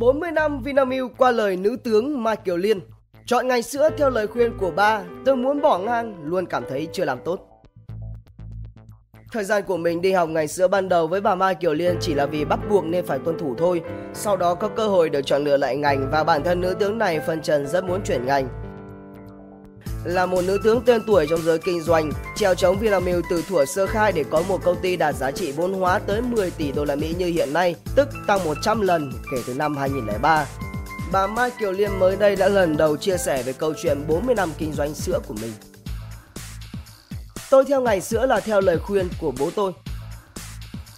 40 năm Vinamilk qua lời nữ tướng Mai Kiều Liên. Chọn ngành sữa theo lời khuyên của ba, tôi muốn bỏ ngang, luôn cảm thấy chưa làm tốt. Thời gian của mình đi học ngành sữa ban đầu với bà Mai Kiều Liên chỉ là vì bắt buộc nên phải tuân thủ thôi. Sau đó có cơ hội được chọn lựa lại ngành và bản thân nữ tướng này phân trần rất muốn chuyển ngành. Là một nữ tướng tên tuổi trong giới kinh doanh, treo chống Vinamilk từ thuở sơ khai để có một công ty đạt giá trị vốn hóa tới 10 tỷ đô la Mỹ như hiện nay, tức tăng 100 lần kể từ năm 2003. Bà Mai Kiều Liên mới đây đã lần đầu chia sẻ về câu chuyện 40 năm kinh doanh sữa của mình. Tôi theo ngành sữa là theo lời khuyên của bố tôi.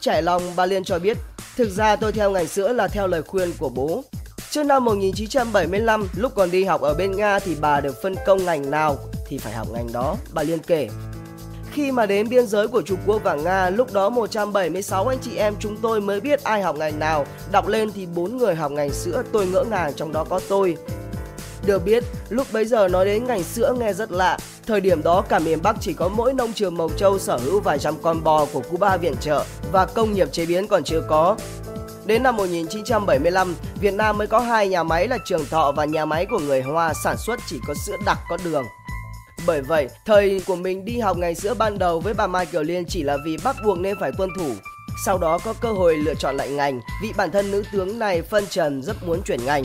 Trải lòng bà Liên cho biết, thực ra tôi theo ngành sữa là theo lời khuyên của bố. Trước năm 1975, lúc còn đi học ở bên Nga thì bà được phân công ngành nào thì phải học ngành đó, bà Liên kể. Khi mà đến biên giới của Trung Quốc và Nga, lúc đó 176 anh chị em chúng tôi mới biết ai học ngành nào. Đọc lên thì bốn người học ngành sữa, tôi ngỡ ngàng trong đó có tôi. Được biết, lúc bấy giờ nói đến ngành sữa nghe rất lạ. Thời điểm đó cả miền Bắc chỉ có mỗi nông trường Mộc Châu sở hữu vài trăm con bò của Cuba viện trợ và công nghiệp chế biến còn chưa có. Đến năm 1975, Việt Nam mới có hai nhà máy là Trường Thọ và nhà máy của người Hoa sản xuất chỉ có sữa đặc có đường. Bởi vậy, thời của mình đi học ngành sữa ban đầu với bà Mai Kiều Liên chỉ là vì bắt buộc nên phải tuân thủ. Sau đó có cơ hội lựa chọn lại ngành vì bản thân nữ tướng này phân trần rất muốn chuyển ngành.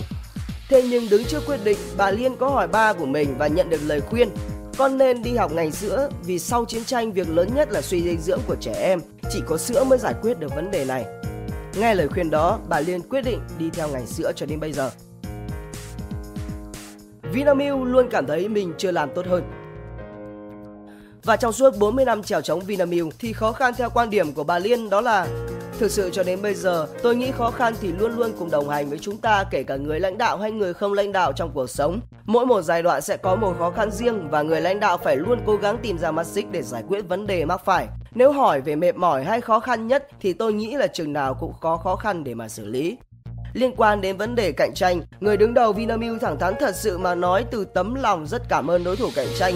Thế nhưng đứng trước quyết định, bà Liên có hỏi ba của mình và nhận được lời khuyên con nên đi học ngành sữa vì sau chiến tranh việc lớn nhất là suy dinh dưỡng của trẻ em, chỉ có sữa mới giải quyết được vấn đề này. Nghe lời khuyên đó, bà Liên quyết định đi theo ngành sữa cho đến bây giờ. Vinamilk luôn cảm thấy mình chưa làm tốt hơn. Và trong suốt 40 năm trèo chống Vinamilk thì khó khăn theo quan điểm của bà Liên đó là Thực sự cho đến bây giờ, tôi nghĩ khó khăn thì luôn luôn cùng đồng hành với chúng ta kể cả người lãnh đạo hay người không lãnh đạo trong cuộc sống. Mỗi một giai đoạn sẽ có một khó khăn riêng và người lãnh đạo phải luôn cố gắng tìm ra mắt xích để giải quyết vấn đề mắc phải. Nếu hỏi về mệt mỏi hay khó khăn nhất thì tôi nghĩ là chừng nào cũng có khó khăn để mà xử lý. Liên quan đến vấn đề cạnh tranh, người đứng đầu Vinamilk thẳng thắn thật sự mà nói từ tấm lòng rất cảm ơn đối thủ cạnh tranh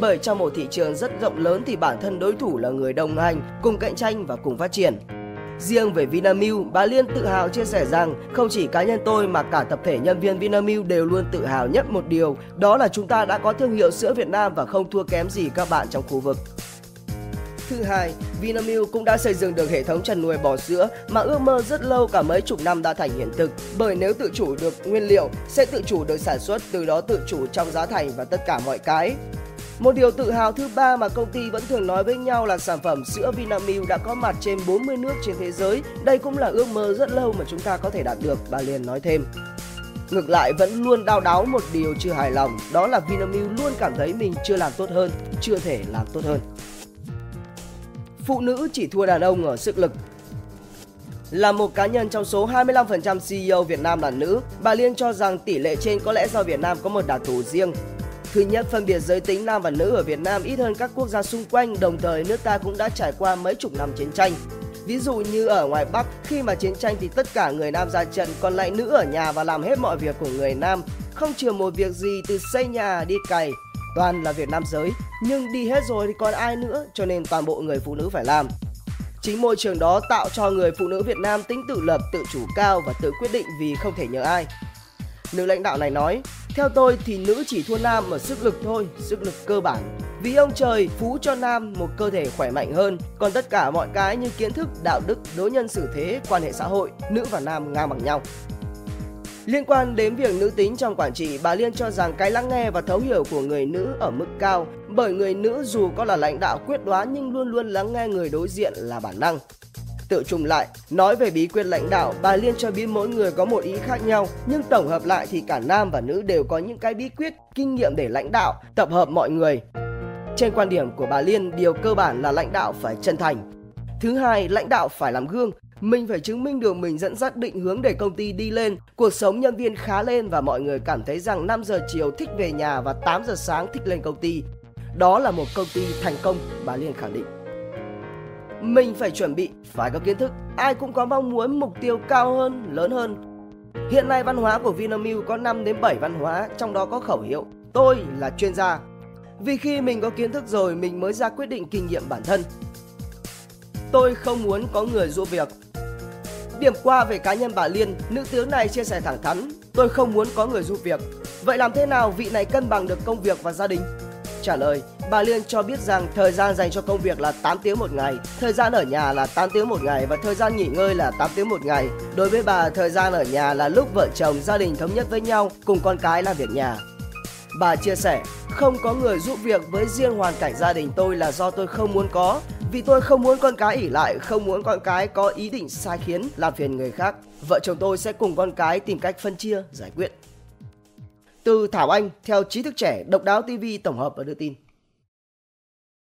bởi trong một thị trường rất rộng lớn thì bản thân đối thủ là người đồng hành, cùng cạnh tranh và cùng phát triển. Riêng về Vinamilk, bà Liên tự hào chia sẻ rằng không chỉ cá nhân tôi mà cả tập thể nhân viên Vinamilk đều luôn tự hào nhất một điều, đó là chúng ta đã có thương hiệu sữa Việt Nam và không thua kém gì các bạn trong khu vực. Thứ hai, Vinamilk cũng đã xây dựng được hệ thống chăn nuôi bò sữa mà ước mơ rất lâu cả mấy chục năm đã thành hiện thực. Bởi nếu tự chủ được nguyên liệu, sẽ tự chủ được sản xuất, từ đó tự chủ trong giá thành và tất cả mọi cái. Một điều tự hào thứ ba mà công ty vẫn thường nói với nhau là sản phẩm sữa Vinamilk đã có mặt trên 40 nước trên thế giới. Đây cũng là ước mơ rất lâu mà chúng ta có thể đạt được, bà Liên nói thêm. Ngược lại vẫn luôn đau đáu một điều chưa hài lòng, đó là Vinamilk luôn cảm thấy mình chưa làm tốt hơn, chưa thể làm tốt hơn. Phụ nữ chỉ thua đàn ông ở sức lực, là một cá nhân trong số 25% CEO Việt Nam là nữ, bà Liên cho rằng tỷ lệ trên có lẽ do Việt Nam có một đặc thù riêng. Thứ nhất, phân biệt giới tính nam và nữ ở Việt Nam ít hơn các quốc gia xung quanh, đồng thời nước ta cũng đã trải qua mấy chục năm chiến tranh. Ví dụ như ở ngoài Bắc, khi mà chiến tranh thì tất cả người nam ra trận, còn lại nữ ở nhà và làm hết mọi việc của người nam, không chừa một việc gì từ xây nhà đi cày, toàn là việc nam giới. Nhưng đi hết rồi thì còn ai nữa, cho nên toàn bộ người phụ nữ phải làm. Chính môi trường đó tạo cho người phụ nữ Việt Nam tính tự lập, tự chủ cao và tự quyết định vì không thể nhờ ai. Nữ lãnh đạo này nói, theo tôi thì nữ chỉ thua nam ở sức lực thôi, sức lực cơ bản. Vì ông trời phú cho nam một cơ thể khỏe mạnh hơn, còn tất cả mọi cái như kiến thức, đạo đức, đối nhân xử thế, quan hệ xã hội, nữ và nam ngang bằng nhau. Liên quan đến việc nữ tính trong quản trị, bà Liên cho rằng cái lắng nghe và thấu hiểu của người nữ ở mức cao, bởi người nữ dù có là lãnh đạo quyết đoán nhưng luôn luôn lắng nghe người đối diện là bản năng. Tự trùng lại, nói về bí quyết lãnh đạo, bà Liên cho biết mỗi người có một ý khác nhau, nhưng tổng hợp lại thì cả nam và nữ đều có những cái bí quyết, kinh nghiệm để lãnh đạo, tập hợp mọi người. Trên quan điểm của bà Liên, điều cơ bản là lãnh đạo phải chân thành. Thứ hai, lãnh đạo phải làm gương, mình phải chứng minh được mình dẫn dắt định hướng để công ty đi lên, cuộc sống nhân viên khá lên và mọi người cảm thấy rằng 5 giờ chiều thích về nhà và 8 giờ sáng thích lên công ty. Đó là một công ty thành công, bà Liên khẳng định. Mình phải chuẩn bị, phải có kiến thức. Ai cũng có mong muốn mục tiêu cao hơn, lớn hơn. Hiện nay văn hóa của Vinamilk có 5 đến 7 văn hóa, trong đó có khẩu hiệu tôi là chuyên gia. Vì khi mình có kiến thức rồi mình mới ra quyết định kinh nghiệm bản thân. Tôi không muốn có người giúp việc. Điểm qua về cá nhân bà Liên, nữ tướng này chia sẻ thẳng thắn, tôi không muốn có người giúp việc. Vậy làm thế nào vị này cân bằng được công việc và gia đình? Trả lời, bà Liên cho biết rằng thời gian dành cho công việc là 8 tiếng một ngày, thời gian ở nhà là 8 tiếng một ngày và thời gian nghỉ ngơi là 8 tiếng một ngày. Đối với bà, thời gian ở nhà là lúc vợ chồng gia đình thống nhất với nhau cùng con cái làm việc nhà. Bà chia sẻ, không có người giúp việc với riêng hoàn cảnh gia đình tôi là do tôi không muốn có, vì tôi không muốn con cái ỉ lại, không muốn con cái có ý định sai khiến, làm phiền người khác. Vợ chồng tôi sẽ cùng con cái tìm cách phân chia, giải quyết. Từ Thảo Anh, theo trí thức trẻ, Độc đáo TV tổng hợp và đưa tin.